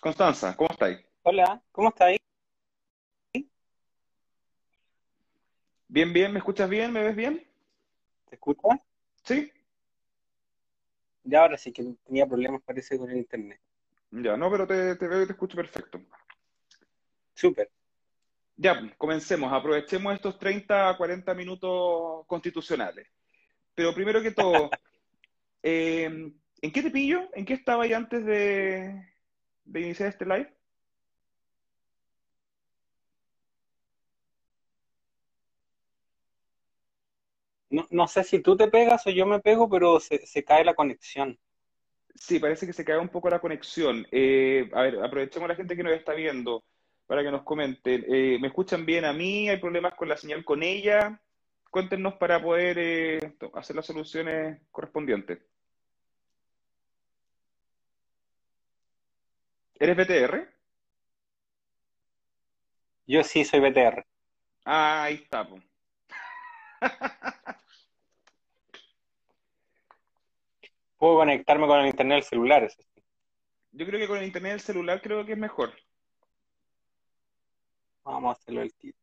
Constanza, ¿cómo estáis? Hola, ¿cómo estáis? Bien, bien, ¿me escuchas bien? ¿Me ves bien? ¿Te escuchas? ¿Sí? Ya ahora sí que tenía problemas, parece, con el internet. Ya, no, pero te, te veo y te escucho perfecto. Súper. Ya, comencemos, aprovechemos estos 30 a 40 minutos constitucionales. Pero primero que todo, eh, ¿en qué te pillo? ¿En qué estaba ahí antes de, de iniciar este live? No, no sé si tú te pegas o yo me pego, pero se, se cae la conexión. Sí, parece que se cae un poco la conexión. Eh, a ver, aprovechemos a la gente que nos está viendo para que nos comenten. Eh, ¿me escuchan bien a mí? ¿Hay problemas con la señal con ella? Cuéntenos para poder eh, hacer las soluciones correspondientes. ¿Eres BTR? Yo sí soy BTR. Ah, ahí está. Puedo conectarme con el internet del celular, eso sí. Yo creo que con el internet del celular creo que es mejor. Vamos a hacerlo el tiro.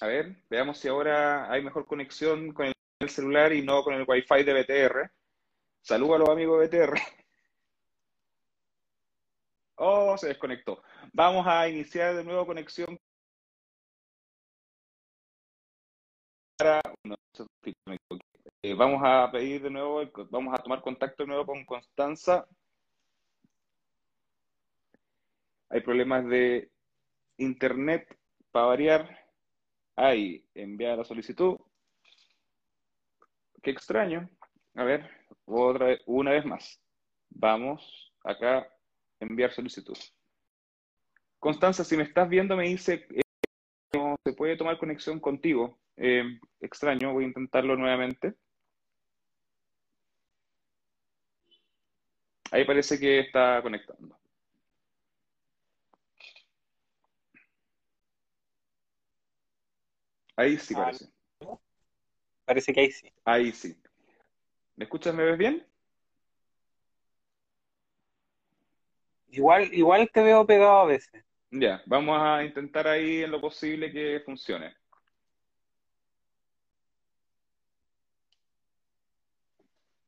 A ver, veamos si ahora hay mejor conexión con el celular y no con el Wi-Fi de BTR. Saludos a los amigos de BTR. Oh, se desconectó. Vamos a iniciar de nuevo conexión para... eh, vamos a pedir de nuevo, vamos a tomar contacto de nuevo con Constanza. Hay problemas de internet para variar. Ahí, enviar la solicitud. Qué extraño. A ver, otra vez, una vez más. Vamos acá, enviar solicitud. Constanza, si me estás viendo, me dice eh, no se puede tomar conexión contigo. Eh, extraño, voy a intentarlo nuevamente. Ahí parece que está conectando. Ahí sí parece. Parece que ahí sí. Ahí sí. ¿Me escuchas? ¿Me ves bien? Igual, igual te veo pegado a veces. Ya, vamos a intentar ahí en lo posible que funcione.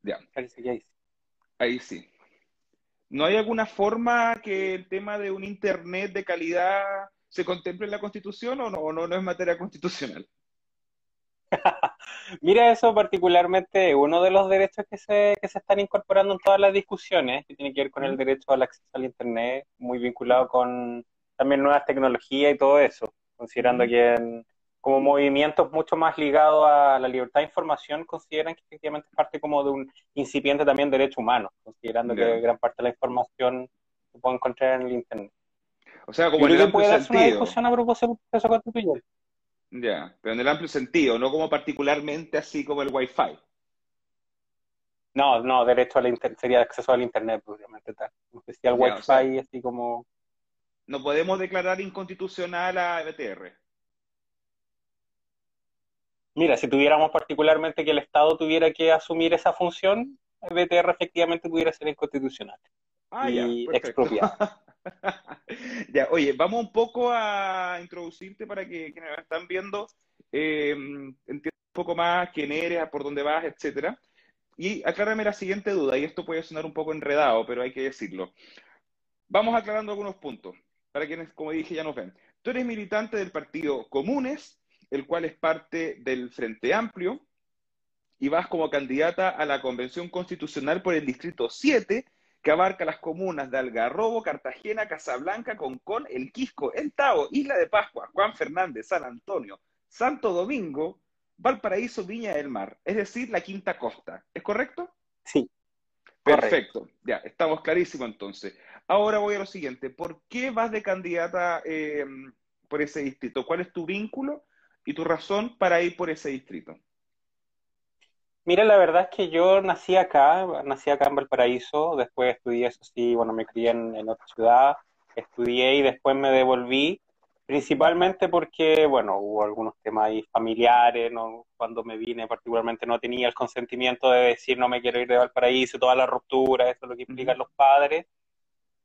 Ya, Parece que ahí sí. ahí sí. ¿No hay alguna forma que el tema de un internet de calidad se contemple en la Constitución o no, o no, no es materia constitucional? Mira, eso particularmente, uno de los derechos que se, que se están incorporando en todas las discusiones, que tiene que ver con el derecho al acceso al Internet, muy vinculado con también nuevas tecnologías y todo eso, considerando que en- como movimientos mucho más ligados a la libertad de información, consideran que efectivamente es parte como de un incipiente también derecho humano, considerando que gran parte de la información se puede encontrar en el Internet. O sea, Yo como en el que puede darse una discusión a propósito del proceso constituyente. Ya, pero en el amplio sentido, no como particularmente así como el Wi-Fi. No, no, derecho al inter- sería acceso al Internet, propiamente tal. No sé si al Ya, o sea, Wi-Fi, así como... no podemos declarar inconstitucional a BTR. Mira, si tuviéramos particularmente que el Estado tuviera que asumir esa función, el BTR efectivamente pudiera ser inconstitucional Ah, ya, y perfecto. expropiado. Ya, oye, vamos un poco a introducirte para que quienes nos están viendo eh, entiendan un poco más quién eres, por dónde vas, etcétera. Y aclárame la siguiente duda, y esto puede sonar un poco enredado, pero hay que decirlo. Vamos aclarando algunos puntos, para quienes, como dije, ya nos ven. Tú eres militante del partido Comunes, el cual es parte del Frente Amplio, y vas como candidata a la Convención Constitucional por el Distrito 7, que abarca las comunas de Algarrobo, Cartagena, Casablanca, Concón, El Quisco, El Tao, Isla de Pascua, Juan Fernández, San Antonio, Santo Domingo, Valparaíso, Viña del Mar, es decir, la Quinta Costa. ¿Es correcto? Sí, correcto. Perfecto, ya, estamos clarísimos entonces. Ahora voy a lo siguiente, ¿por qué vas de candidata eh, por ese distrito? ¿Cuál es tu vínculo y tu razón para ir por ese distrito? Mira, la verdad es que yo nací acá, nací acá en Valparaíso, después estudié, eso sí, bueno, me crié en, en otra ciudad, estudié y después me devolví, Principalmente porque, bueno, hubo algunos temas ahí familiares, ¿no? cuando me vine particularmente no tenía el consentimiento de decir no me quiero ir de Valparaíso, toda la ruptura, eso es lo que implican los padres,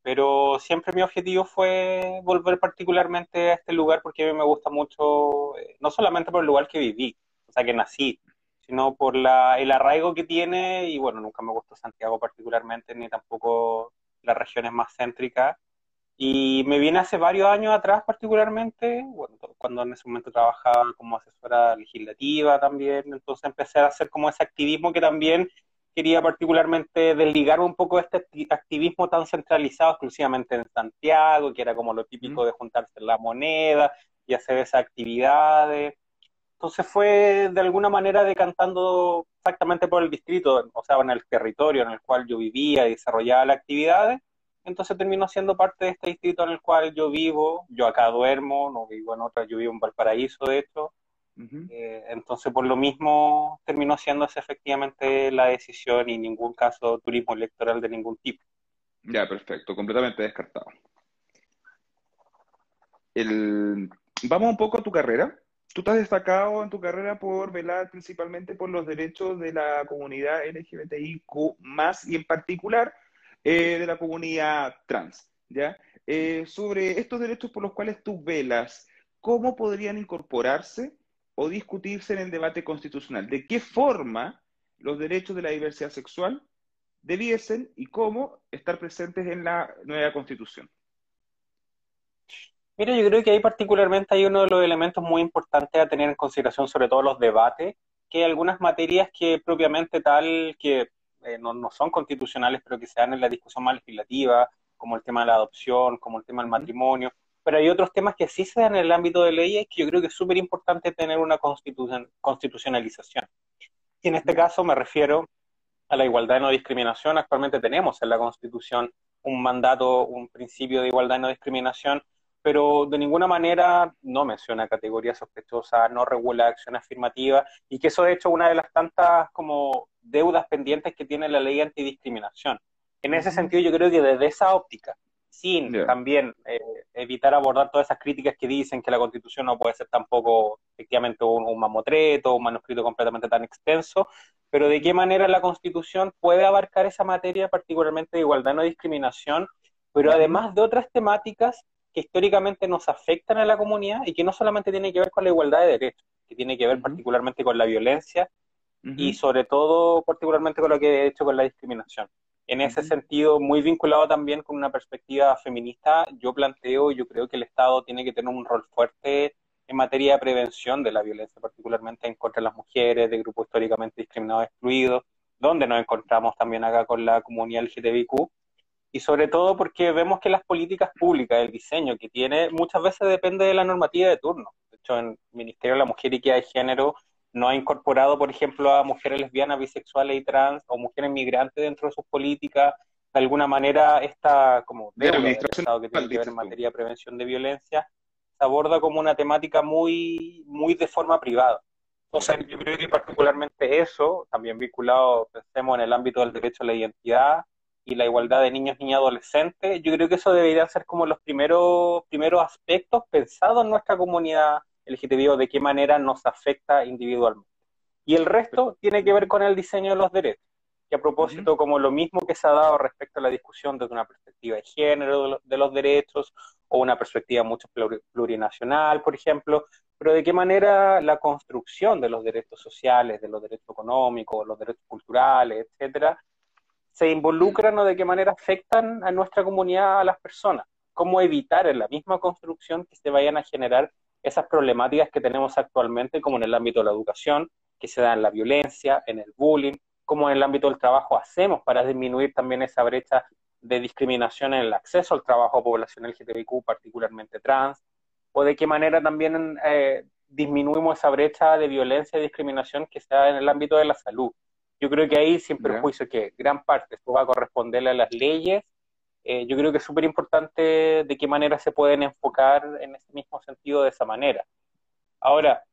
pero siempre mi objetivo fue volver particularmente a este lugar porque a mí me gusta mucho, eh, no solamente por el lugar que viví, o sea, que nací, sino por la, el arraigo que tiene y bueno, nunca me gustó Santiago particularmente, ni tampoco las regiones más céntricas y me viene hace varios años atrás particularmente, bueno, cuando en ese momento trabajaba como asesora legislativa también, entonces empecé a hacer como ese activismo que también quería particularmente desligarme un poco de este activismo tan centralizado exclusivamente en Santiago, que era como lo típico de juntarse en la moneda y hacer esas actividades. Entonces fue de alguna manera decantando exactamente por el distrito, o sea, en el territorio en el cual yo vivía y desarrollaba las actividades entonces terminó siendo parte de este distrito en el cual yo vivo, yo acá duermo, no vivo en otra, yo vivo en Valparaíso de hecho, eh, entonces por lo mismo terminó siéndose efectivamente la decisión y ningún caso turismo electoral de ningún tipo. Ya, perfecto, completamente descartado. Vamos un poco a tu carrera. Tú estás destacado en tu carrera por velar principalmente por los derechos de la comunidad LGBTIQ, y en particular eh, de la comunidad trans, ¿ya? Eh, sobre estos derechos por los cuales tú velas, ¿cómo podrían incorporarse o discutirse en el debate constitucional? ¿De qué forma los derechos de la diversidad sexual debiesen y cómo estar presentes en la nueva constitución? Mira, yo creo que ahí particularmente hay uno de los elementos muy importantes a tener en consideración, sobre todo los debates, que hay algunas materias que propiamente tal que eh, no, no, son constitucionales, pero que se dan en la discusión más legislativa, como el tema de la adopción, como el tema del matrimonio. Pero hay otros temas que sí se dan en el ámbito de leyes que yo creo que es súper importante tener una constitucionalización. Y en este caso me refiero a la igualdad y no discriminación. Actualmente tenemos en la Constitución un mandato, un principio de igualdad y no discriminación, pero de ninguna manera no menciona categorías sospechosas, no regula acción afirmativa, y que eso de hecho una de las tantas como deudas pendientes que tiene la ley antidiscriminación. En ese sentido, yo creo que desde esa óptica, sin también eh, evitar abordar todas esas críticas que dicen que la constitución no puede ser tampoco efectivamente un, mamotreto, un manuscrito completamente tan extenso, pero de qué manera la constitución puede abarcar esa materia, particularmente de igualdad no discriminación, pero además de otras temáticas que históricamente nos afectan a la comunidad y que no solamente tiene que ver con la igualdad de derechos, que tiene que ver particularmente con la violencia y sobre todo particularmente con lo que he hecho con la discriminación. En ese sentido, muy vinculado también con una perspectiva feminista, yo planteo, yo creo que el Estado tiene que tener un rol fuerte en materia de prevención de la violencia, particularmente en contra de las mujeres, de grupos históricamente discriminados, excluidos, donde nos encontramos también acá con la comunidad LGTBIQ, y sobre todo porque vemos que las políticas públicas, el diseño que tiene, muchas veces depende de la normativa de turno. De hecho, en el Ministerio de la Mujer y de Género no ha incorporado, por ejemplo, a mujeres lesbianas, bisexuales y trans o mujeres migrantes dentro de sus políticas. De alguna manera, esta como deuda del Estado que tiene que ver en materia de prevención de violencia se aborda como una temática muy, muy de forma privada. Entonces, yo creo que particularmente eso, también vinculado, pensemos en el ámbito del derecho a la identidad y la igualdad de niños, niñas adolescentes, yo creo que eso debería ser como los primeros, primeros aspectos pensados en nuestra comunidad LGTBI o de qué manera nos afecta individualmente. Y el resto tiene que ver con el diseño de los derechos. Y a propósito, como lo mismo que se ha dado respecto a la discusión desde una perspectiva de género de los derechos o una perspectiva mucho plurinacional, por ejemplo, pero de qué manera la construcción de los derechos sociales, de los derechos económicos, los derechos culturales, etcétera, se involucran o de qué manera afectan a nuestra comunidad, a las personas. Cómo evitar en la misma construcción que se vayan a generar esas problemáticas que tenemos actualmente, como en el ámbito de la educación, que se da en la violencia, en el bullying, como en el ámbito del trabajo hacemos para disminuir también esa brecha de discriminación en el acceso al trabajo a población LGTBIQ, particularmente trans, o de qué manera también eh, disminuimos esa brecha de violencia y discriminación que se da en el ámbito de la salud. Yo creo que ahí, sin perjuicio que gran parte esto va a corresponderle a las leyes eh, yo creo que es súper importante de qué manera se pueden enfocar en ese mismo sentido de esa manera. Ahora,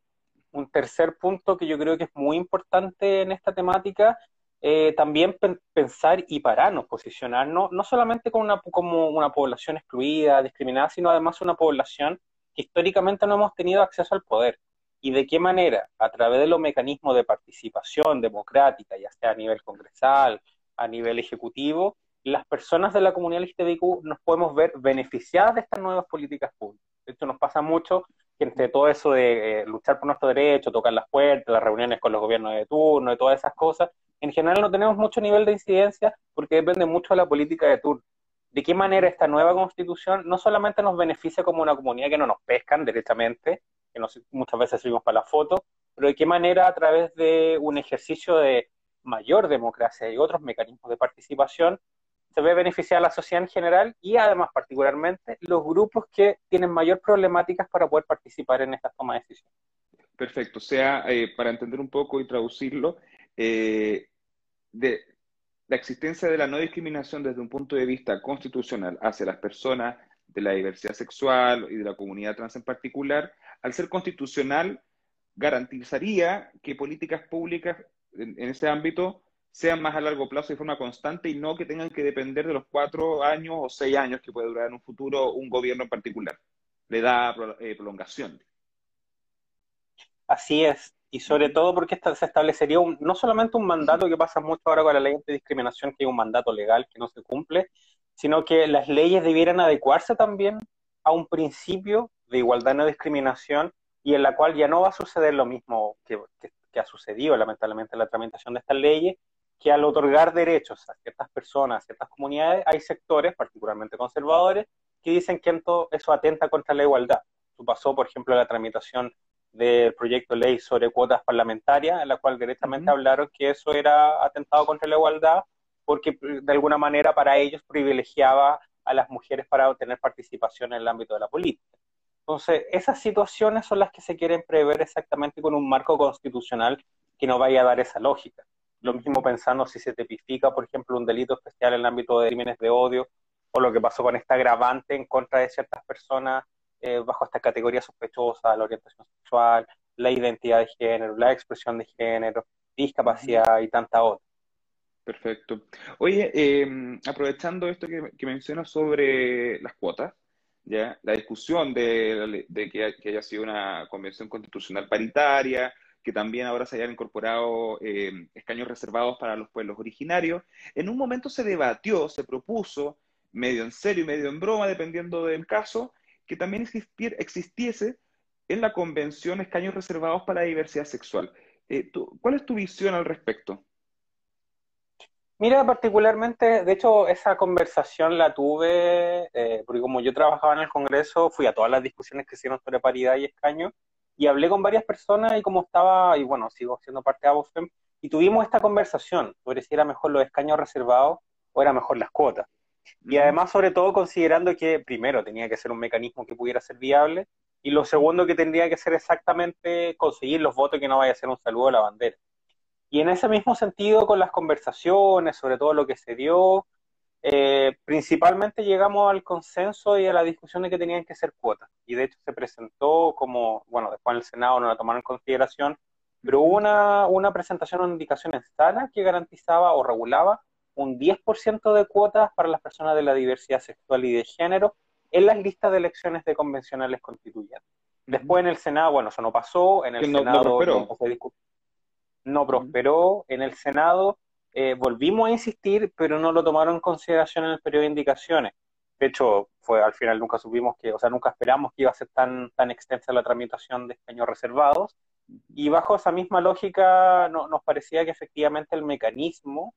un tercer punto que yo creo que es muy importante en esta temática, eh, también pensar y pararnos, posicionarnos, no solamente como una, como una población excluida, discriminada, sino además una población que históricamente no hemos tenido acceso al poder. ¿Y de qué manera? A través de los mecanismos de participación democrática, ya sea a nivel congresal, a nivel ejecutivo, las personas de la comunidad LGTBIQ nos podemos ver beneficiadas de estas nuevas políticas públicas. Esto nos pasa mucho que entre todo eso de eh, luchar por nuestros derechos, tocar las puertas, las reuniones con los gobiernos de turno y todas esas cosas, en general no tenemos mucho nivel de incidencia porque depende mucho de la política de turno. ¿De qué manera esta nueva constitución no solamente nos beneficia como una comunidad que no nos pescan directamente, que muchas veces subimos para la foto, pero de qué manera a través de un ejercicio de mayor democracia y otros mecanismos de participación se ve beneficiar a la sociedad en general y además particularmente los grupos que tienen mayor problemáticas para poder participar en esta toma de decisiones. Perfecto, o sea, eh, para entender un poco y traducirlo, eh, de la existencia de la no discriminación desde un punto de vista constitucional hacia las personas de la diversidad sexual y de la comunidad trans en particular, al ser constitucional, garantizaría que políticas públicas en, en ese ámbito sean más a largo plazo de forma constante y no que tengan que depender de los cuatro años o seis años que puede durar en un futuro un gobierno en particular. Le da eh, prolongación. Así es. Y sobre todo porque se establecería no solamente un mandato que pasa mucho ahora con la ley de discriminación, que es un mandato legal que no se cumple, sino que las leyes debieran adecuarse también a un principio de igualdad y no discriminación y en la cual ya no va a suceder lo mismo que, que ha sucedido lamentablemente en la tramitación de estas leyes, que al otorgar derechos a ciertas personas, a ciertas comunidades, hay sectores, particularmente conservadores, que dicen que eso atenta contra la igualdad. Eso pasó, por ejemplo, la tramitación del proyecto de ley sobre cuotas parlamentarias, en la cual directamente hablaron que eso era atentado contra la igualdad, porque de alguna manera para ellos privilegiaba a las mujeres para obtener participación en el ámbito de la política. Entonces, esas situaciones son las que se quieren prever exactamente con un marco constitucional que no vaya a dar esa lógica. Lo mismo pensando si se tipifica, por ejemplo, un delito especial en el ámbito de crímenes de odio, o lo que pasó con esta agravante en contra de ciertas personas eh, bajo esta categoría sospechosa, la orientación sexual, la identidad de género, la expresión de género, discapacidad y tanta otra. Perfecto. Oye, em, aprovechando esto que, mencionas sobre las cuotas, ¿ya? la discusión de, que, haya sido una convención constitucional paritaria, que también ahora se hayan incorporado eh, escaños reservados para los pueblos originarios. En un momento se debatió, se propuso, medio en serio y medio en broma, dependiendo del caso, que también existiese en la convención escaños reservados para la diversidad sexual. Eh, ¿Cuál es tu visión al respecto? Mira, particularmente, de hecho, esa conversación la tuve, eh, porque como yo trabajaba en el Congreso, fui a todas las discusiones que hicieron sobre paridad y escaño, y hablé con varias personas y como estaba, y bueno, sigo siendo parte de ABOFEM, y tuvimos esta conversación sobre si era mejor los escaños reservados o era mejor las cuotas. Y además, sobre todo, considerando que primero tenía que ser un mecanismo que pudiera ser viable, y lo segundo que tendría que ser exactamente conseguir los votos que no vaya a ser un saludo a la bandera. Y en ese mismo sentido, con las conversaciones, sobre todo lo que se dio, eh, principalmente llegamos al consenso y a la discusión de que tenían que ser cuotas. Y de hecho se presentó como, bueno, después en el Senado no la tomaron en consideración, pero hubo una, una presentación o indicación en sala que garantizaba o regulaba un 10% de cuotas para las personas de la diversidad sexual y de género en las listas de elecciones de convencionales constituyentes. Después en el Senado, bueno, eso no pasó, en el Senado no prosperó. No prosperó, en el Senado eh, volvimos a insistir, pero no lo tomaron en consideración en el periodo de indicaciones. De hecho, fue al final nunca supimos que, o sea, nunca esperamos que iba a ser tan, tan extensa la tramitación de escaños reservados. Y bajo esa misma lógica no, nos parecía que efectivamente el mecanismo,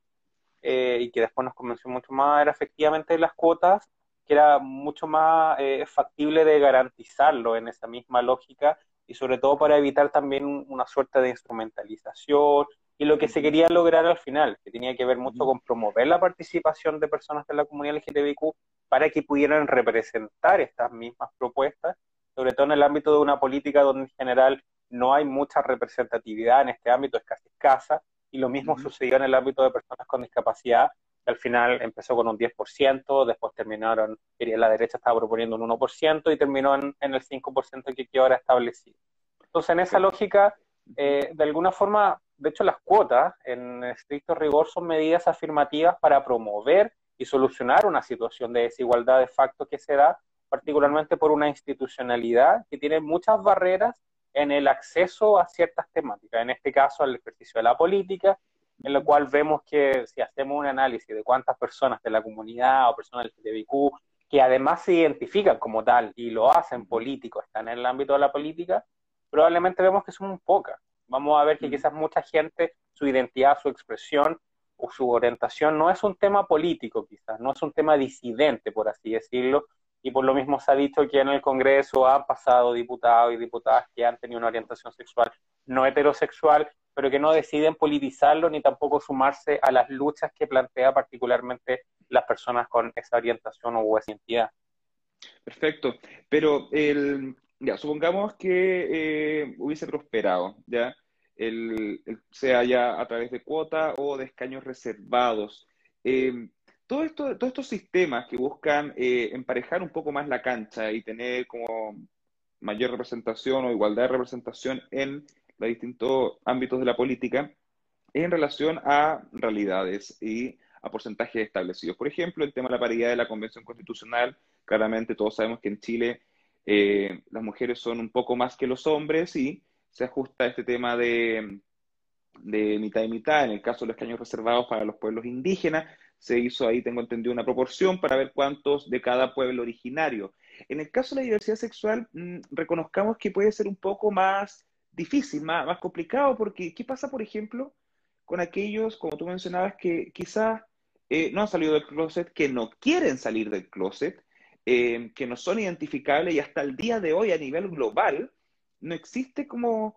eh, y que después nos convenció mucho más, era efectivamente las cuotas, que era mucho más eh, factible de garantizarlo en esa misma lógica y sobre todo para evitar también una suerte de instrumentalización y lo que se quería lograr al final, que tenía que ver mucho con promover la participación de personas de la comunidad LGTBIQ para que pudieran representar estas mismas propuestas, sobre todo en el ámbito de una política donde en general no hay mucha representatividad en este ámbito, es casi escasa, y lo mismo sucedió en el ámbito de personas con discapacidad, que al final empezó con un 10%, después terminaron, la derecha estaba proponiendo un 1% y terminó en, en el 5% que quedó ahora establecido. Entonces, en esa lógica, eh, de alguna forma, de hecho las cuotas, en estricto rigor, son medidas afirmativas para promover y solucionar una situación de desigualdad de facto que se da particularmente por una institucionalidad que tiene muchas barreras en el acceso a ciertas temáticas, en este caso al ejercicio de la política, en lo cual vemos que si hacemos un análisis de cuántas personas de la comunidad o personas del LGTBIQ que además se identifican como tal y lo hacen político, están en el ámbito de la política, probablemente vemos que son pocas. Vamos a ver que mm. quizás mucha gente, su identidad, su expresión o su orientación no es un tema político quizás, no es un tema disidente, por así decirlo, y por lo mismo se ha dicho que en el Congreso han pasado diputados y diputadas que han tenido una orientación sexual no heterosexual, pero que no deciden politizarlo ni tampoco sumarse a las luchas que plantea particularmente las personas con esa orientación o esa identidad. Perfecto, pero el, ya, supongamos que eh, hubiese prosperado, ¿ya? El, sea ya a través de cuota o de escaños reservados. Eh, todo esto, todos estos sistemas que buscan eh, emparejar un poco más la cancha y tener como mayor representación o igualdad de representación en los distintos ámbitos de la política, en relación a realidades y a porcentajes establecidos. Por ejemplo, el tema de la paridad de la Convención Constitucional, claramente todos sabemos que en Chile eh, las mujeres son un poco más que los hombres y se ajusta a este tema de, de mitad y mitad. En el caso de los escaños reservados para los pueblos indígenas, se hizo ahí, tengo entendido, una proporción para ver cuántos de cada pueblo originario. En el caso de la diversidad sexual, mm, reconozcamos que puede ser un poco más difícil, más, más complicado, porque ¿qué pasa, por ejemplo, con aquellos, como tú mencionabas, que quizás eh, no han salido del closet, que no quieren salir del closet, eh, que no son identificables y hasta el día de hoy a nivel global no existe como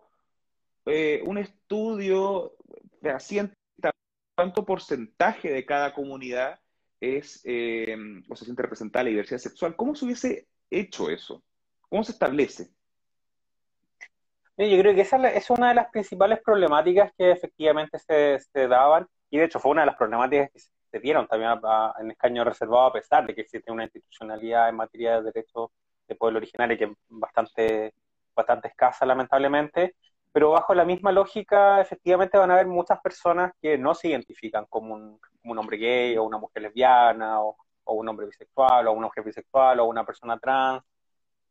eh, un estudio fehaciente cuánto porcentaje de cada comunidad es o se siente representada la diversidad sexual. ¿Cómo se hubiese hecho eso? ¿Cómo se establece? Yo creo que esa es una de las principales problemáticas que efectivamente se, se daban, y de hecho fue una de las problemáticas que se dieron también en escaño reservado, a pesar de que existe una institucionalidad en materia de derechos de pueblo originario que es bastante, bastante escasa, lamentablemente, pero bajo la misma lógica, efectivamente van a haber muchas personas que no se identifican como un, como un hombre gay, o una mujer lesbiana, o, o, un hombre bisexual, o una mujer bisexual, o una persona trans,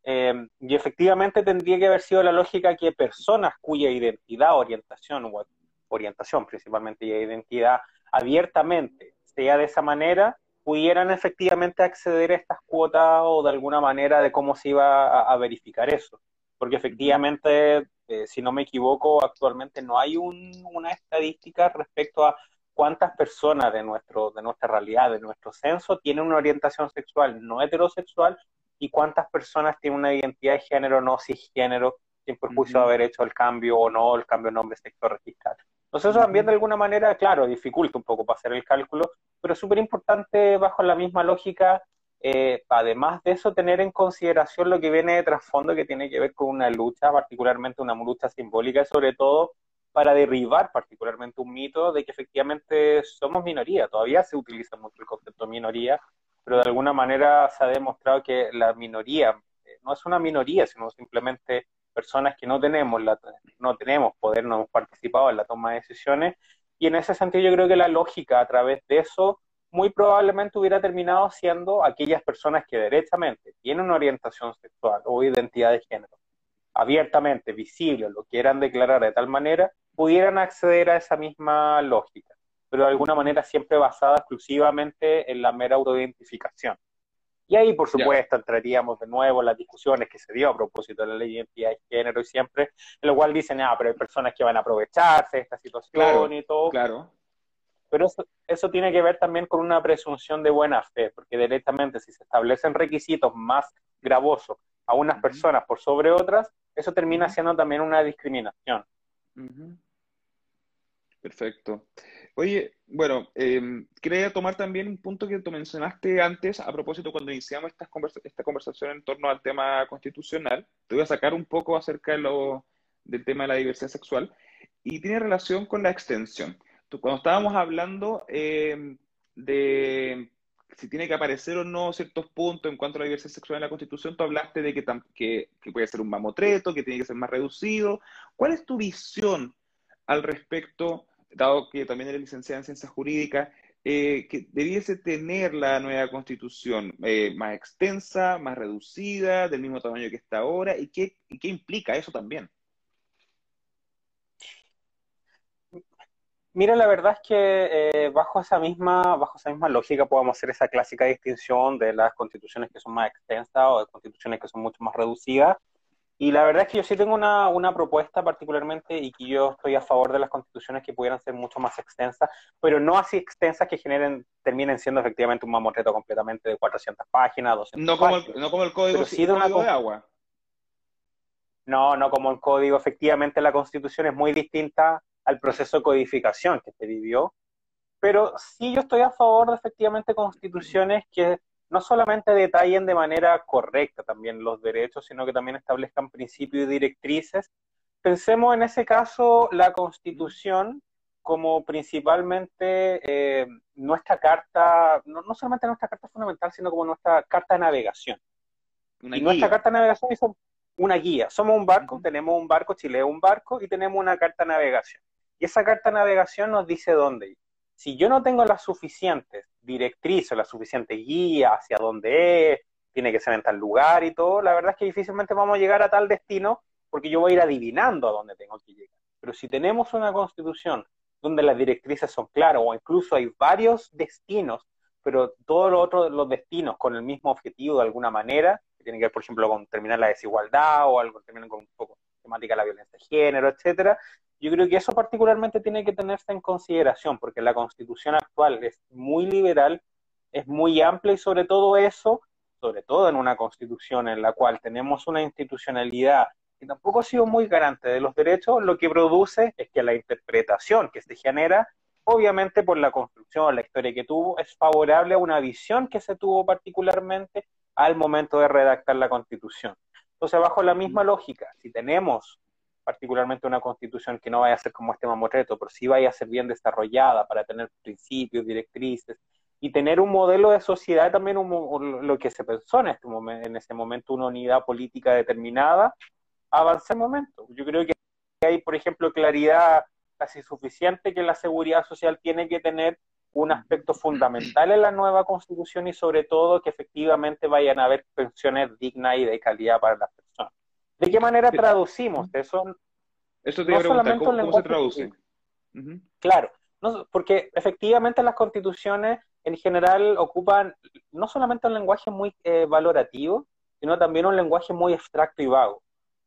eh, y efectivamente tendría que haber sido la lógica que personas cuya identidad, orientación, o orientación principalmente y identidad abiertamente sea de esa manera, pudieran efectivamente acceder a estas cuotas o de alguna manera de cómo se iba a, verificar eso. Porque efectivamente, eh, si no me equivoco, actualmente no hay una estadística respecto a cuántas personas de, nuestro, de nuestra realidad, de nuestro censo, tienen una orientación sexual no heterosexual y cuántas personas tienen una identidad de género no cisgénero sin perjuicio de haber hecho el cambio o no, el cambio de nombre sexo registral. Entonces eso también de alguna manera, claro, dificulta un poco para hacer el cálculo, pero es súper importante bajo la misma lógica, eh, además de eso, tener en consideración lo que viene de trasfondo que tiene que ver con una lucha, particularmente una lucha simbólica, sobre todo para derribar particularmente un mito de que efectivamente somos minoría. Todavía se utiliza mucho el concepto minoría pero de alguna manera se ha demostrado que la minoría eh, no es una minoría, sino simplemente personas que no tenemos, la, no tenemos poder, no hemos participado en la toma de decisiones. Y en ese sentido yo creo que la lógica a través de eso muy probablemente hubiera terminado siendo aquellas personas que derechamente tienen una orientación sexual o identidad de género abiertamente, visible, lo quieran declarar de tal manera, pudieran acceder a esa misma lógica pero de alguna manera siempre basada exclusivamente en la mera autoidentificación. Y ahí, por supuesto, entraríamos de nuevo en las discusiones que se dio a propósito de la ley de identidad de género y siempre, en lo cual dicen, ah, pero hay personas que van a aprovecharse de esta situación y todo. Claro. Pero eso, eso tiene que ver también con una presunción de buena fe, porque directamente si se establecen requisitos más gravosos a unas personas por sobre otras, eso termina siendo también una discriminación. Perfecto. Oye, bueno, eh, quería tomar también un punto que tú mencionaste antes a propósito cuando iniciamos esta, esta conversación en torno al tema constitucional. Te voy a sacar un poco acerca de lo, del tema de la diversidad sexual y tiene relación con la extensión. Tú, cuando estábamos hablando eh, de si tiene que aparecer o no ciertos puntos en cuanto a la diversidad sexual en la Constitución, tú hablaste de que, que, que puede ser un mamotreto, que tiene que ser más reducido. ¿Cuál es tu visión al respecto? Dado que también eres licenciada en ciencias jurídicas, eh, que debiese tener la nueva constitución? Eh, ¿Más extensa, más reducida, del mismo tamaño que está ahora? ¿Y qué, qué implica eso también? Mira, la verdad es que eh, bajo esa misma, bajo esa misma lógica podemos hacer esa clásica distinción de las constituciones que son más extensas o de constituciones que son mucho más reducidas. Y la verdad es que yo sí tengo una, una propuesta particularmente y que yo estoy a favor de las constituciones que pudieran ser mucho más extensas, pero no así extensas que generen, terminen siendo efectivamente un mamotreto completamente de 400 páginas, 200 no como páginas. El, no como el código, sí de, una, de agua. No, no como el código. Efectivamente la constitución es muy distinta al proceso de codificación que se vivió, pero sí yo estoy a favor de efectivamente constituciones que no solamente detallen de manera correcta también los derechos, sino que también establezcan principios y directrices. Pensemos en ese caso la constitución como principalmente eh, nuestra carta, no, no, solamente nuestra carta fundamental, sino como nuestra carta de navegación. Una y guía. nuestra carta de navegación es una guía. Somos un barco, uh -huh. tenemos un barco, Chile es un barco, y tenemos una carta de navegación. Y esa carta de navegación nos dice dónde ir. Si yo no tengo las suficientes directrices, la suficiente guía hacia dónde es, tiene que ser en tal lugar y todo, la verdad es que difícilmente vamos a llegar a tal destino porque yo voy a ir adivinando a dónde tengo que llegar. Pero si tenemos una constitución donde las directrices son claras o incluso hay varios destinos, pero todos los otros los destinos con el mismo objetivo de alguna manera, que tiene que ver, por ejemplo, con terminar la desigualdad o algo que termina con un poco temática de la violencia de género, etcétera, yo creo que eso particularmente tiene que tenerse en consideración, porque la constitución actual es muy liberal, es muy amplia y sobre todo eso, sobre todo en una constitución en la cual tenemos una institucionalidad que tampoco ha sido muy garante de los derechos, lo que produce es que la interpretación que se genera, obviamente por la construcción, la historia que tuvo, es favorable a una visión que se tuvo particularmente al momento de redactar la constitución. Entonces, bajo la misma lógica, si tenemos particularmente una constitución que no vaya a ser como este mamotreto, pero sí vaya a ser bien desarrollada para tener principios, directrices y tener un modelo de sociedad también un, lo que se pensó en, este momento, en ese momento, una unidad política determinada, avance el momento. Yo creo que hay, por ejemplo, claridad casi suficiente que la seguridad social tiene que tener un aspecto fundamental en la nueva constitución y sobre todo que efectivamente vayan a haber pensiones dignas y de calidad para las personas. ¿De qué manera traducimos eso? Eso te iba a preguntar, ¿cómo, ¿cómo se traduce? Uh -huh. Claro, no, porque efectivamente las constituciones en general ocupan no solamente un lenguaje muy eh, valorativo, sino también un lenguaje muy abstracto y vago.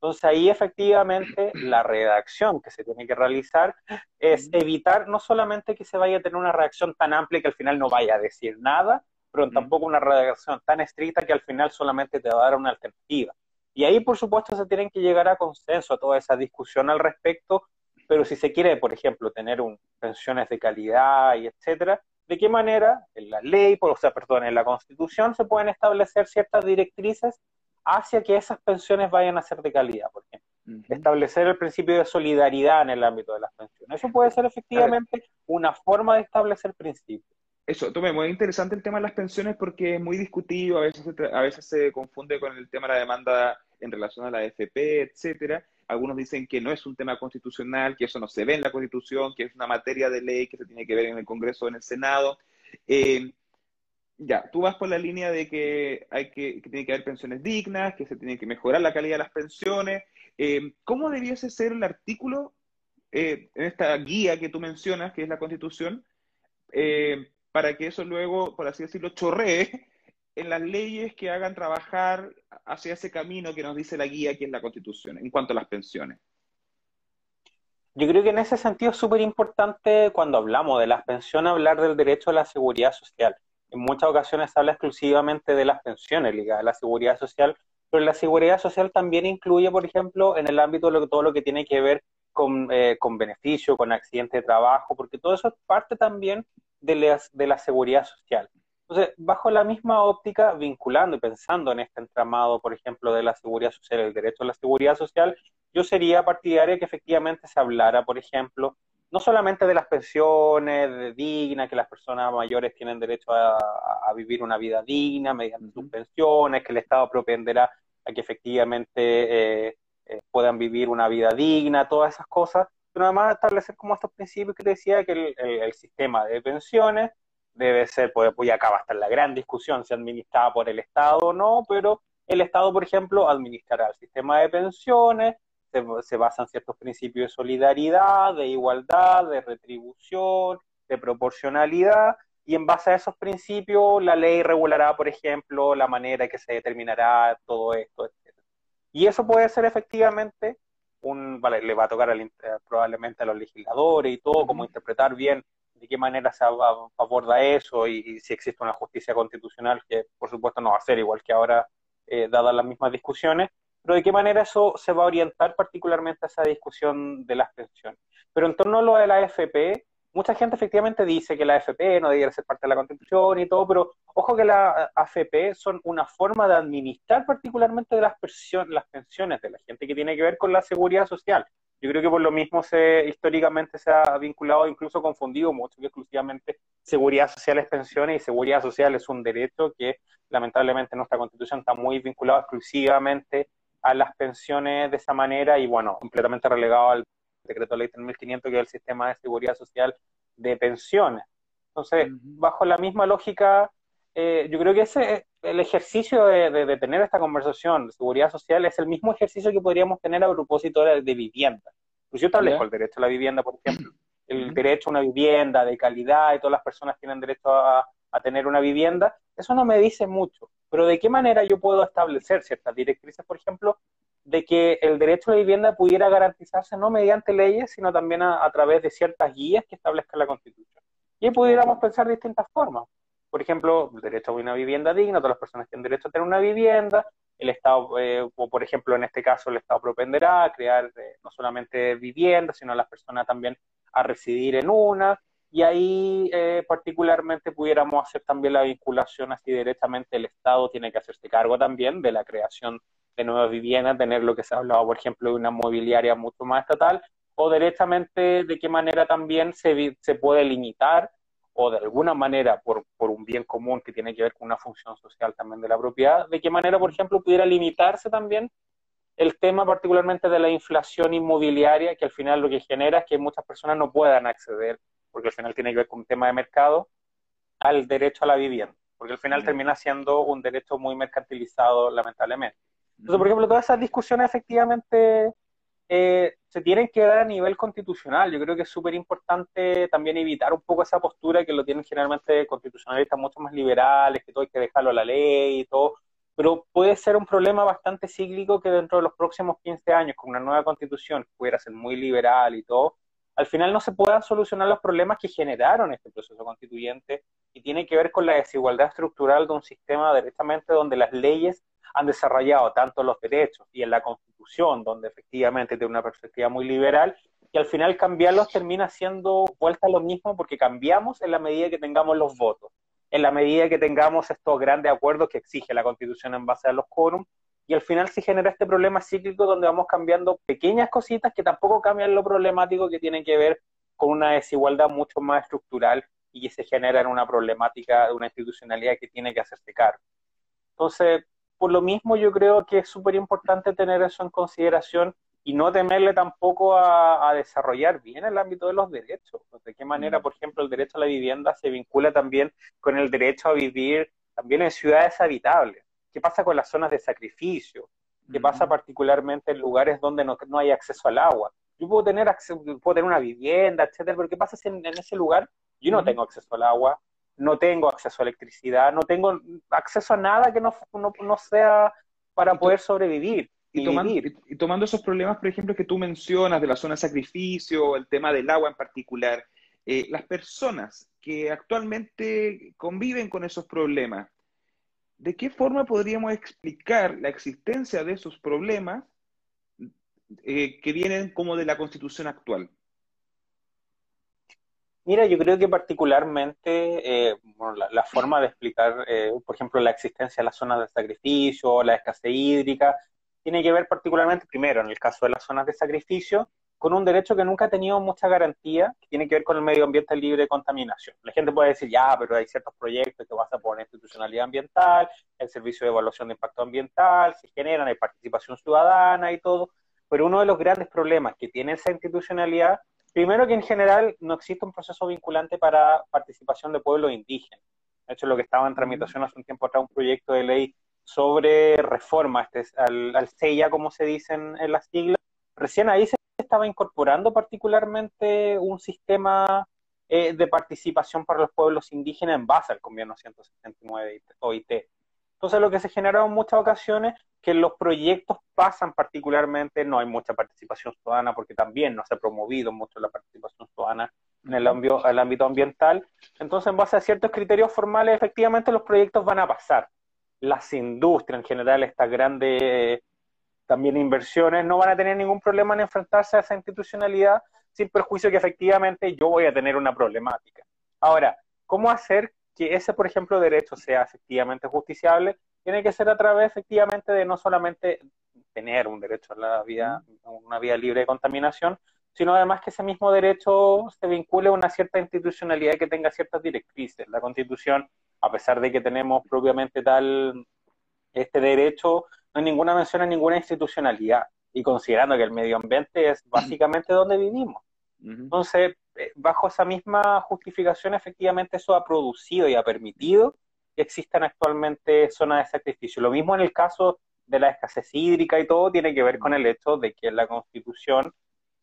Entonces ahí efectivamente la redacción que se tiene que realizar es evitar no solamente que se vaya a tener una redacción tan amplia que al final no vaya a decir nada, pero tampoco una redacción tan estricta que al final solamente te va a dar una alternativa. Y ahí, por supuesto, se tienen que llegar a consenso, a toda esa discusión al respecto, pero si se quiere, por ejemplo, tener un, pensiones de calidad y etcétera, ¿de qué manera en la ley, o sea, perdón, en la Constitución se pueden establecer ciertas directrices hacia que esas pensiones vayan a ser de calidad, por ejemplo? Uh -huh. Establecer el principio de solidaridad en el ámbito de las pensiones. Eso puede ser efectivamente una forma de establecer principios. Eso, Tomé, muy interesante el tema de las pensiones porque es muy discutido, a veces, se, a veces se confunde con el tema de la demanda en relación a la AFP, etcétera. Algunos dicen que no es un tema constitucional, que eso no se ve en la Constitución, que es una materia de ley que se tiene que ver en el Congreso o en el Senado. Eh, ya, tú vas por la línea de que hay que, que tiene que haber pensiones dignas, que se tiene que mejorar la calidad de las pensiones. Eh, ¿Cómo debiese ser el artículo eh, en esta guía que tú mencionas, que es la Constitución? Eh, para que eso luego, por así decirlo, chorree en las leyes que hagan trabajar hacia ese camino que nos dice la guía, que es la Constitución, en cuanto a las pensiones. Yo creo que en ese sentido es súper importante cuando hablamos de las pensiones, hablar del derecho a la seguridad social. En muchas ocasiones habla exclusivamente de las pensiones ligadas a la seguridad social, pero la seguridad social también incluye, por ejemplo, en el ámbito de todo lo que tiene que ver con, eh, con beneficio, con accidente de trabajo, porque todo eso es parte también de de la seguridad social. Entonces, bajo la misma óptica, vinculando y pensando en este entramado, por ejemplo, de la seguridad social, el derecho a la seguridad social, yo sería partidario que efectivamente se hablara, por ejemplo, no solamente de las pensiones de dignas, que las personas mayores tienen derecho a, a vivir una vida digna mediante sus pensiones, que el Estado propenderá a que efectivamente eh, eh, puedan vivir una vida digna, todas esas cosas, pero además establecer como estos principios que te decía que el, el, el sistema de pensiones debe ser, pues, pues acá va a estar la gran discusión si administrada por el Estado o no, pero el Estado, por ejemplo, administrará el sistema de pensiones, se, se basa en ciertos principios de solidaridad, de igualdad, de retribución, de proporcionalidad, y en base a esos principios la ley regulará, por ejemplo, la manera que se determinará todo esto, etc. Y eso puede ser efectivamente un, vale, le va a tocar probablemente a los legisladores y todo, cómo interpretar bien de qué manera se aborda eso y, si existe una justicia constitucional, que por supuesto no va a ser igual que ahora, eh, dadas las mismas discusiones, pero de qué manera eso se va a orientar particularmente a esa discusión de las pensiones. Pero en torno a lo de la AFP, mucha gente efectivamente dice que la AFP no debería ser parte de la Constitución y todo, pero ojo que las AFP son una forma de administrar particularmente de las, las pensiones de la gente que tiene que ver con la seguridad social. Yo creo que por lo mismo se históricamente se ha vinculado, incluso confundido mucho que exclusivamente seguridad social es pensiones y seguridad social es un derecho que lamentablemente nuestra constitución está muy vinculado exclusivamente a las pensiones de esa manera y bueno, completamente relegado al decreto ley 3500 que es el sistema de seguridad social de pensiones. Entonces, bajo la misma lógica, eh, yo creo que ese el ejercicio de, tener esta conversación de seguridad social es el mismo ejercicio que podríamos tener a propósito de, vivienda. Pues yo establezco el derecho a la vivienda, por ejemplo, el derecho a una vivienda de calidad y todas las personas tienen derecho a, tener una vivienda, eso no me dice mucho. Pero ¿de qué manera yo puedo establecer ciertas directrices, por ejemplo, de que el derecho a la vivienda pudiera garantizarse no mediante leyes, sino también a, a través de ciertas guías que establezca la Constitución? Y ahí pudiéramos pensar de distintas formas por ejemplo, el derecho a una vivienda digna, todas las personas tienen derecho a tener una vivienda, el Estado, eh, o por ejemplo en este caso el Estado propenderá a crear eh, no solamente viviendas, sino a las personas también a residir en una, y ahí eh, particularmente pudiéramos hacer también la vinculación así directamente el Estado tiene que hacerse cargo también de la creación de nuevas viviendas, tener lo que se ha hablado, por ejemplo, de una mobiliaria mucho más estatal, o directamente de qué manera también se, se puede limitar o de alguna manera por, por, un bien común que tiene que ver con una función social también de la propiedad, de qué manera, por ejemplo, pudiera limitarse también el tema particularmente de la inflación inmobiliaria, que al final lo que genera es que muchas personas no puedan acceder, porque al final tiene que ver con un tema de mercado, al derecho a la vivienda, porque al final termina siendo un derecho muy mercantilizado, lamentablemente. Entonces, por ejemplo, todas esas discusiones efectivamente eh, se tienen que dar a nivel constitucional. Yo creo que es súper importante también evitar un poco esa postura que lo tienen generalmente constitucionalistas mucho más liberales, que todo hay que dejarlo a la ley y todo, pero puede ser un problema bastante cíclico que dentro de los próximos 15 años, con una nueva constitución que pudiera ser muy liberal y todo, al final no se puedan solucionar los problemas que generaron este proceso constituyente y tiene que ver con la desigualdad estructural de un sistema directamente donde las leyes han desarrollado tanto los derechos y en la Constitución, donde efectivamente tiene una perspectiva muy liberal, y al final cambiarlos termina siendo vuelta a lo mismo porque cambiamos en la medida que tengamos los votos, en la medida que tengamos estos grandes acuerdos que exige la Constitución en base a los quórum, y al final se genera este problema cíclico donde vamos cambiando pequeñas cositas que tampoco cambian lo problemático que tiene que ver con una desigualdad mucho más estructural y que se genera en una problemática de una institucionalidad que tiene que hacerse cargo. Entonces, por lo mismo yo creo que es súper importante tener eso en consideración y no temerle tampoco a, desarrollar bien el ámbito de los derechos. De qué manera, mm. por ejemplo, el derecho a la vivienda se vincula también con el derecho a vivir también en ciudades habitables. ¿Qué pasa con las zonas de sacrificio? ¿Qué pasa particularmente en lugares donde no, hay acceso al agua? Yo puedo tener, puedo tener una vivienda, etcétera, pero ¿qué pasa si en, ese lugar yo no tengo acceso al agua, no tengo acceso a electricidad, no tengo acceso a nada que no, no, sea para poder sobrevivir. Y, tomando, esos problemas, por ejemplo, que tú mencionas de la zona de sacrificio, el tema del agua en particular, eh, las personas que actualmente conviven con esos problemas, ¿de qué forma podríamos explicar la existencia de esos problemas eh, que vienen como de la constitución actual? Mira, yo creo que particularmente eh, la, forma de explicar, eh, por ejemplo, la existencia de las zonas de sacrificio, la escasez hídrica, tiene que ver particularmente, primero, en el caso de las zonas de sacrificio, con un derecho que nunca ha tenido mucha garantía, que tiene que ver con el medio ambiente libre de contaminación. La gente puede decir, ya, pero hay ciertos proyectos que vas a poner institucionalidad ambiental, el servicio de evaluación de impacto ambiental, se generan, hay participación ciudadana y todo, pero uno de los grandes problemas que tiene esa institucionalidad Primero que en general no existe un proceso vinculante para participación de pueblos indígenas. De hecho, lo que estaba en tramitación hace un tiempo atrás, un proyecto de ley sobre reforma este, al, al CEIA, como se dicen en las siglas, recién ahí se estaba incorporando particularmente un sistema eh, de participación para los pueblos indígenas en base al convenio 179 OIT. Entonces lo que se generó en muchas ocasiones que los proyectos pasan particularmente, no hay mucha participación ciudadana porque también no se ha promovido mucho la participación ciudadana en el, ámbito, el ámbito ambiental. Entonces, en base a ciertos criterios formales, efectivamente los proyectos van a pasar. Las industrias en general, estas grandes también inversiones, no van a tener ningún problema en enfrentarse a esa institucionalidad sin perjuicio que efectivamente yo voy a tener una problemática. Ahora, ¿cómo hacer que ese, por ejemplo, derecho sea efectivamente justiciable, tiene que ser a través efectivamente de no solamente tener un derecho a la vida, una vida libre de contaminación, sino además que ese mismo derecho se vincule a una cierta institucionalidad que tenga ciertas directrices. La Constitución, a pesar de que tenemos propiamente tal este derecho, no hay ninguna mención a ninguna institucionalidad. Y considerando que el medio ambiente es básicamente donde vivimos. Entonces, eh, bajo esa misma justificación, efectivamente eso ha producido y ha permitido que existan actualmente zonas de sacrificio. Lo mismo en el caso de la escasez hídrica y todo tiene que ver con el hecho de que en la Constitución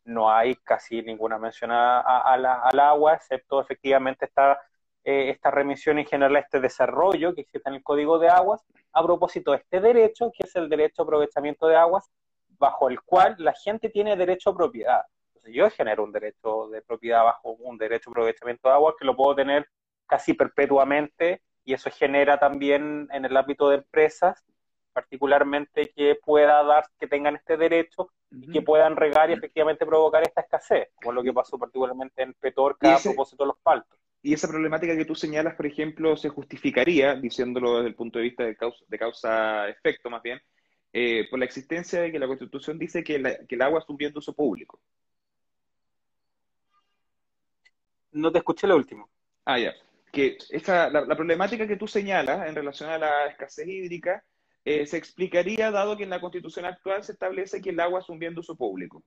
no hay casi ninguna mención al agua, excepto efectivamente esta, eh, esta remisión en general a este desarrollo que existe en el Código de Aguas, a propósito de este derecho, que es el derecho a aprovechamiento de aguas, bajo el cual la gente tiene derecho a propiedad. Yo genero un derecho de propiedad bajo un derecho de aprovechamiento de agua que lo puedo tener casi perpetuamente y eso genera también en el ámbito de empresas particularmente que pueda dar, que tengan este derecho y que puedan regar y efectivamente provocar esta escasez, como lo que pasó particularmente en Petorca a propósito de los paltos. Y esa problemática que tú señalas, por ejemplo, se justificaría, diciéndolo desde el punto de vista de causa-efecto más bien, eh, por la existencia de que la Constitución dice que, que el agua es un bien de uso público. No te escuché lo último. Ah, ya. Que esta, la, problemática que tú señalas en relación a la escasez hídrica eh, se explicaría dado que en la constitución actual se establece que el agua es un bien de uso público.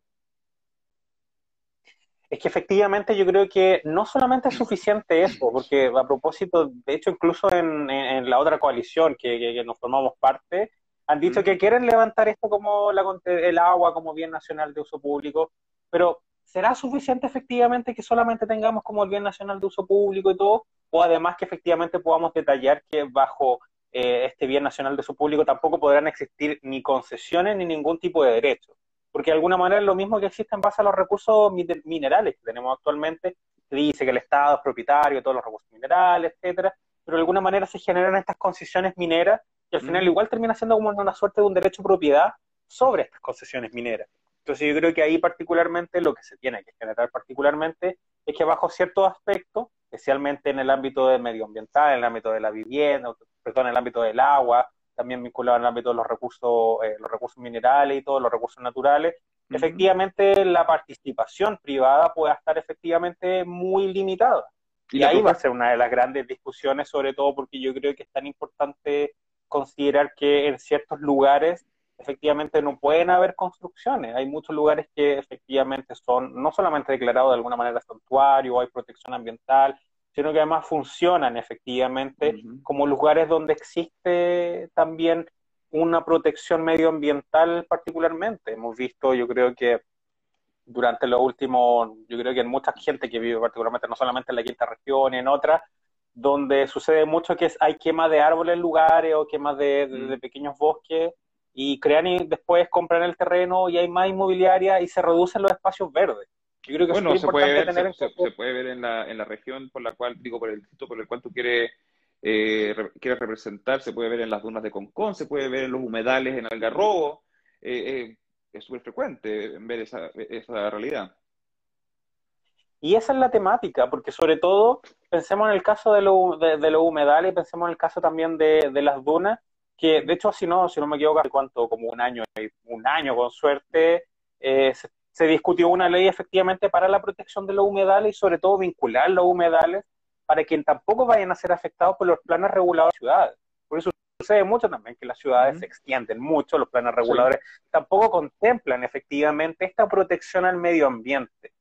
Es que efectivamente yo creo que no solamente es suficiente eso, porque a propósito, de hecho incluso en, la otra coalición que, nos formamos parte, han dicho que quieren levantar esto como el agua como bien nacional de uso público, pero ¿será suficiente efectivamente que solamente tengamos como el bien nacional de uso público y todo? O además que efectivamente podamos detallar que bajo eh, este bien nacional de uso público tampoco podrán existir ni concesiones ni ningún tipo de derecho. Porque de alguna manera es lo mismo que existe en base a los recursos minerales que tenemos actualmente, que dice que el Estado es propietario de todos los recursos minerales, etcétera, pero de alguna manera se generan estas concesiones mineras que al final igual termina siendo como una suerte de un derecho de propiedad sobre estas concesiones mineras. Entonces yo creo que ahí particularmente lo que se tiene que generar particularmente es que bajo ciertos aspectos, especialmente en el ámbito del medioambiental, en el ámbito de la vivienda, perdón, en el ámbito del agua, también vinculado el ámbito de los recursos, eh, los recursos minerales y todos los recursos naturales, efectivamente la participación privada pueda estar efectivamente muy limitada. Y, ahí va a ser una de las grandes discusiones, sobre todo porque yo creo que es tan importante considerar que en ciertos lugares efectivamente no pueden haber construcciones. Hay muchos lugares que efectivamente son no solamente declarados de alguna manera santuario, hay protección ambiental, sino que además funcionan efectivamente como lugares donde existe también una protección medioambiental particularmente. Hemos visto, yo creo que durante los últimos, yo creo que en mucha gente que vive particularmente, no solamente en la quinta región y en otras, donde sucede mucho que hay quema de árboles en lugares o quema de, de pequeños bosques y crean y después compran el terreno y hay más inmobiliaria y se reducen los espacios verdes. Yo creo que bueno, se puede, ver, tener se, puede ver en la, en la región por la cual, digo, por el distrito por el cual tú quieres, eh, quieres representar, se puede ver en las dunas de Concón, se puede ver en los humedales en Algarrobo, eh, eh, es súper frecuente ver esa, esa realidad. Y esa es la temática, porque sobre todo pensemos en el caso de, lo, de, de los humedales, pensemos en el caso también de, de las dunas, que de hecho, si no, si no me equivoco, cuánto, como un año, un año con suerte, eh, se, discutió una ley efectivamente para la protección de los humedales y sobre todo vincular los humedales para que tampoco vayan a ser afectados por los planes regulados de ciudades. Por eso sucede mucho también que las ciudades se extienden mucho, los planes reguladores tampoco contemplan efectivamente esta protección al medio ambiente.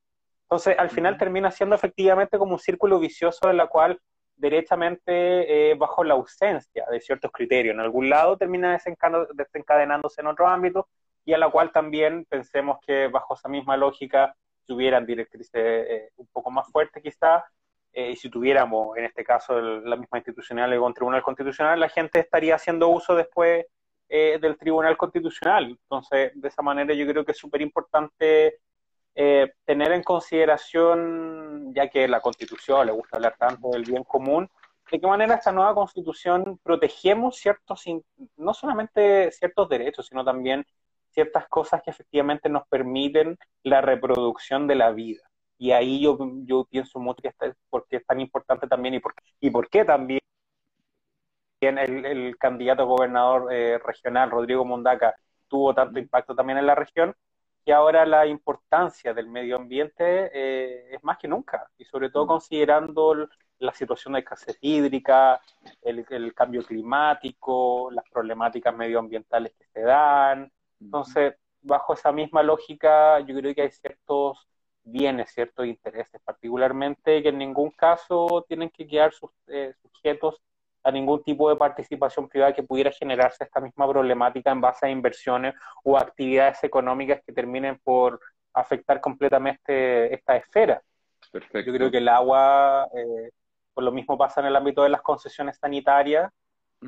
Entonces, al final termina siendo efectivamente como un círculo vicioso en la cual derechamente, eh, bajo la ausencia de ciertos criterios en algún lado, termina desencadenándose en otro ámbito y a la cual también pensemos que bajo esa misma lógica, si hubieran directrices eh, un poco más fuertes quizá, eh, y si tuviéramos en este caso la misma institucional o un tribunal constitucional, la gente estaría haciendo uso después del tribunal constitucional. Entonces, de esa manera yo creo que es súper importante tener en consideración, ya que la constitución le gusta hablar tanto del bien común, de qué manera esta nueva constitución protegemos ciertos, no solamente ciertos derechos, sino también ciertas cosas que efectivamente nos permiten la reproducción de la vida. Y ahí yo, yo pienso mucho que está, porque es tan importante también y por, y por qué también el, el candidato a gobernador eh, regional, Rodrigo Mondaca, tuvo tanto impacto también en la región, y ahora la importancia del medio ambiente eh, es más que nunca, y sobre todo considerando la situación de escasez hídrica, el, el, cambio climático, las problemáticas medioambientales que se dan, entonces, bajo esa misma lógica, yo creo que hay ciertos bienes, ciertos intereses, particularmente que en ningún caso tienen que quedar eh, sujetos a ningún tipo de participación privada que pudiera generarse esta misma problemática en base a inversiones o actividades económicas que terminen por afectar completamente esta esfera. Yo creo que el agua, eh, por lo mismo pasa en el ámbito de las concesiones sanitarias,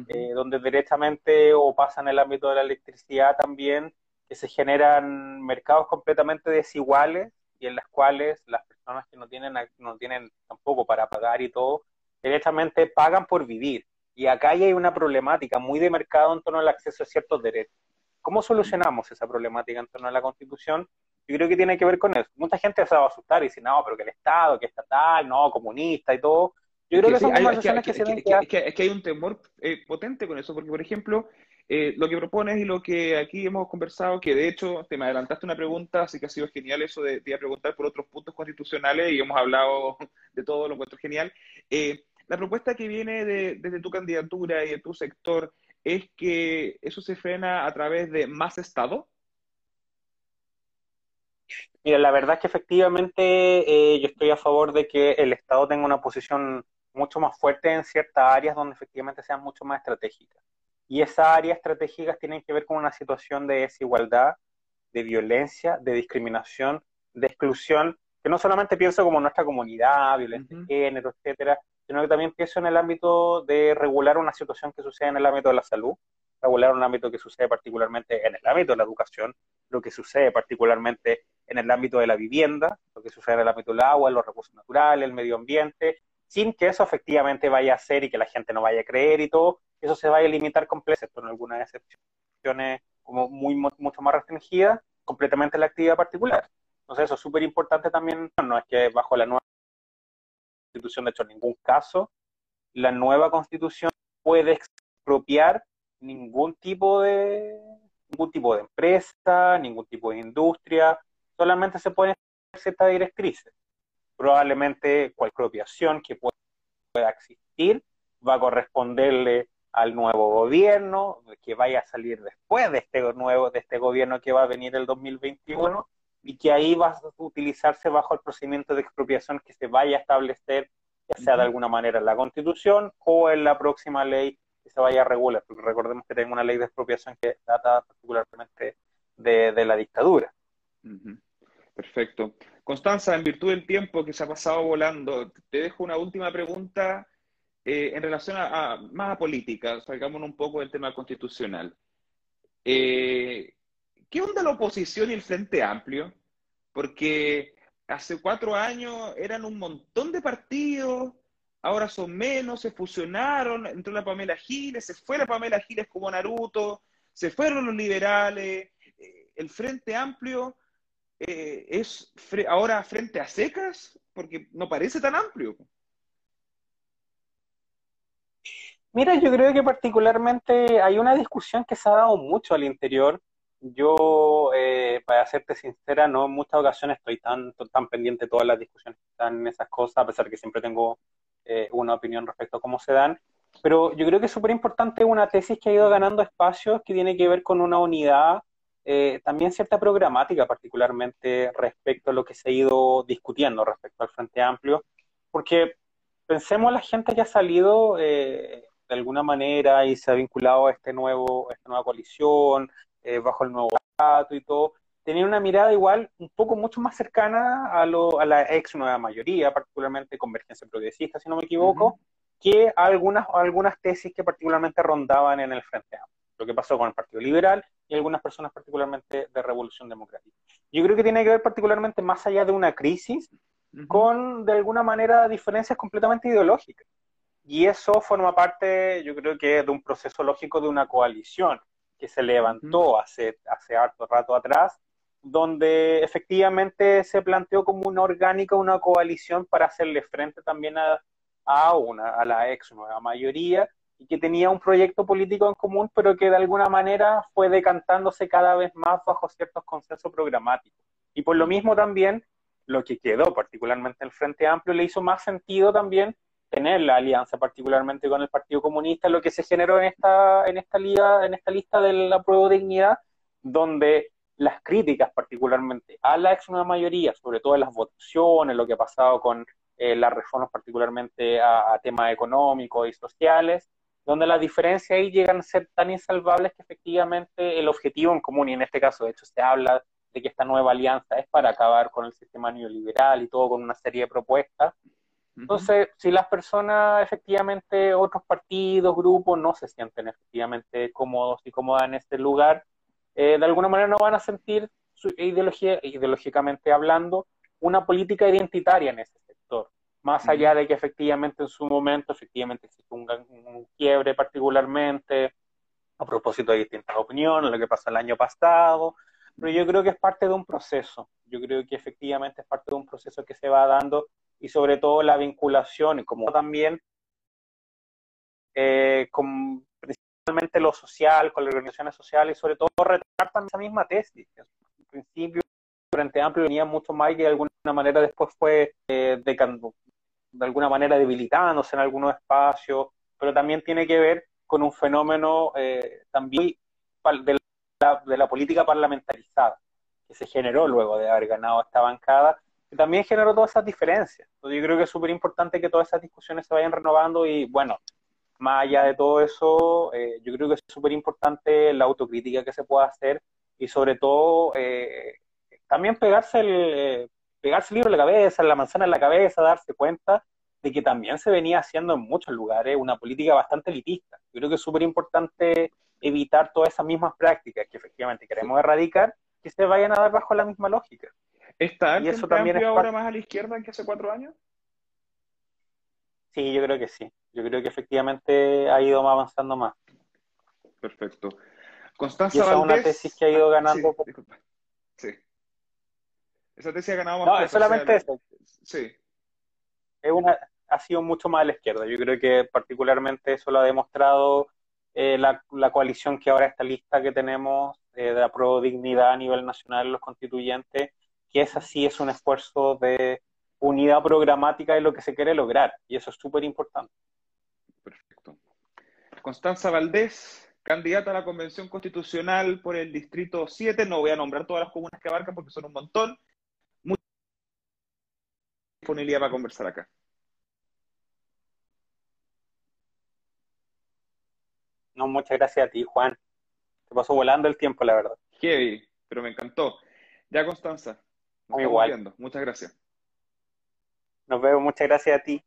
eh, donde directamente o pasa en el ámbito de la electricidad también, que se generan mercados completamente desiguales y en las cuales las personas que no tienen, no tienen tampoco para pagar y todo, directamente pagan por vivir. Y acá hay una problemática muy de mercado en torno al acceso a ciertos derechos. ¿Cómo solucionamos esa problemática en torno a la Constitución? Yo creo que tiene que ver con eso. Mucha gente se va a asustar y dice, no, pero que el Estado, que estatal, no, comunista y todo. Yo creo que, son conversaciones que, Es que hay un temor eh, potente con eso, porque, por ejemplo, eh, lo que propones y lo que aquí hemos conversado, que de hecho te me adelantaste una pregunta, así que ha sido genial eso de, de preguntar por otros puntos constitucionales y hemos hablado de todo, lo encuentro genial. Eh, la propuesta que viene de, desde tu candidatura y de tu sector es que eso se frena a través de más Estado. Mira, la verdad es que efectivamente yo estoy a favor de que el Estado tenga una posición mucho más fuerte en ciertas áreas donde efectivamente sean mucho más estratégicas. Y esas áreas estratégicas tienen que ver con una situación de desigualdad, de violencia, de discriminación, de exclusión, que no solamente pienso como nuestra comunidad, violencia de género, etcétera, sino que también pienso en el ámbito de regular una situación que sucede en el ámbito de la salud, regular un ámbito que sucede particularmente en el ámbito de la educación, lo que sucede particularmente en el ámbito de la vivienda, lo que sucede en el ámbito del agua, los recursos naturales, el medio ambiente, sin que eso efectivamente vaya a ser y que la gente no vaya a creer y todo, eso se vaya a limitar completamente, con algunas excepciones como muy mucho más restringidas, completamente la actividad particular. Entonces eso es súper importante también, no es que bajo la nueva constitución, de hecho en ningún caso, la nueva constitución puede expropiar ningún tipo de ningún tipo de empresa, ningún tipo de industria, solamente se pueden ciertas directrices probablemente cualquier expropiación que pueda existir va a corresponderle al nuevo gobierno que vaya a salir después de este nuevo de este gobierno que va a venir el 2021 y que ahí va a utilizarse bajo el procedimiento de expropiación que se vaya a establecer ya sea de alguna manera en la Constitución o en la próxima ley que se vaya a regular, porque recordemos que tenemos una ley de expropiación que data particularmente de, la dictadura. Perfecto. Constanza, en virtud del tiempo que se ha pasado volando, te dejo una última pregunta eh, en relación a, más a política, salgamos un poco del tema constitucional. Eh, ¿Qué onda la oposición y el Frente Amplio? Porque hace cuatro años eran un montón de partidos, ahora son menos, se fusionaron, entró la Pamela Giles, se fue la Pamela Giles como Naruto, se fueron los liberales, eh, el Frente Amplio eh, es ahora frente a secas? Porque no parece tan amplio. Mira, yo creo que particularmente hay una discusión que se ha dado mucho al interior. Yo, eh, para serte sincera, no en muchas ocasiones estoy tan, tan pendiente de todas las discusiones que están en esas cosas, a pesar que siempre tengo eh, una opinión respecto a cómo se dan. Pero yo creo que es súper importante una tesis que ha ido ganando espacios que tiene que ver con una unidad eh, también cierta programática, particularmente respecto a lo que se ha ido discutiendo respecto al Frente Amplio, porque pensemos la gente que ha salido eh, de alguna manera y se ha vinculado a este nuevo, esta nueva coalición, eh, bajo el nuevo trato y todo, tenía una mirada igual un poco mucho más cercana a, lo, a la ex nueva mayoría, particularmente convergencia progresista, si no me equivoco, que algunas, algunas tesis que particularmente rondaban en el Frente Amplio. Lo que pasó con el Partido Liberal y algunas personas particularmente de Revolución Democrática. Yo creo que tiene que ver particularmente más allá de una crisis, con de alguna manera diferencias completamente ideológicas. Y eso forma parte, yo creo que, de un proceso lógico de una coalición que se levantó hace, hace harto rato atrás, donde efectivamente se planteó como una orgánica, una coalición para hacerle frente también a, a, una, a la ex nueva mayoría y que tenía un proyecto político en común, pero que de alguna manera fue decantándose cada vez más bajo ciertos consensos programáticos. Y por lo mismo también, lo que quedó particularmente el Frente Amplio le hizo más sentido también tener la alianza particularmente con el Partido Comunista, lo que se generó en esta, en esta, liga, en esta lista de la prueba de dignidad, donde las críticas particularmente a la ex nueva mayoría, sobre todo en las votaciones, lo que ha pasado con eh, las reformas particularmente a, a temas económicos y sociales, donde las diferencias ahí llegan a ser tan insalvables que efectivamente el objetivo en común, y en este caso de hecho se habla de que esta nueva alianza es para acabar con el sistema neoliberal y todo con una serie de propuestas. Entonces, si las personas efectivamente, otros partidos, grupos, no se sienten efectivamente cómodos y cómodas en este lugar, eh, de alguna manera no van a sentir, su ideología, ideológicamente hablando, una política identitaria en ese más allá de que efectivamente en su momento, efectivamente existe un, quiebre particularmente a propósito de distintas opiniones, lo que pasó el año pasado, pero yo creo que es parte de un proceso, yo creo que efectivamente es parte de un proceso que se va dando y sobre todo la vinculación, y como también eh, con principalmente lo social, con las organizaciones sociales y sobre todo retratan esa misma tesis. En principio, Frente Amplio venía mucho más y de alguna manera después fue eh, de alguna manera debilitándose en algunos espacios, pero también tiene que ver con un fenómeno eh, también de la, de la, política parlamentarizada que se generó luego de haber ganado esta bancada, que también generó todas esas diferencias. Entonces yo creo que es súper importante que todas esas discusiones se vayan renovando y bueno, más allá de todo eso, eh, yo creo que es súper importante la autocrítica que se pueda hacer y sobre todo eh, también pegarse el, pegarse el libro en la cabeza, la manzana en la cabeza, darse cuenta de que también se venía haciendo en muchos lugares una política bastante elitista. Yo creo que es súper importante evitar todas esas mismas prácticas que efectivamente queremos erradicar, que se vayan a dar bajo la misma lógica. ¿Está el eso también ahora más a la izquierda que hace cuatro años? Sí, yo creo que sí. Yo creo que efectivamente ha ido avanzando más. Perfecto. Constanza esa es una tesis que ha ido ganando. sí. Esa tesis ha ganado más. No, es solamente eso. Sí. Es una, ha sido mucho más a la izquierda. Yo creo que particularmente eso lo ha demostrado eh, la, coalición que ahora está lista que tenemos eh, de la Pro Dignidad a nivel nacional, los constituyentes, que esa sí es un esfuerzo de unidad programática de lo que se quiere lograr. Y eso es súper importante. Perfecto. Constanza Valdés, candidata a la Convención Constitucional por el Distrito 7. No voy a nombrar todas las comunas que abarcan porque son un montón disponibilidad para conversar acá. No, muchas gracias a ti, Juan. Te pasó volando el tiempo, la verdad. Heavy, pero me encantó. Ya, Constanza. Muy igual. Muchas gracias. Nos vemos, muchas gracias a ti.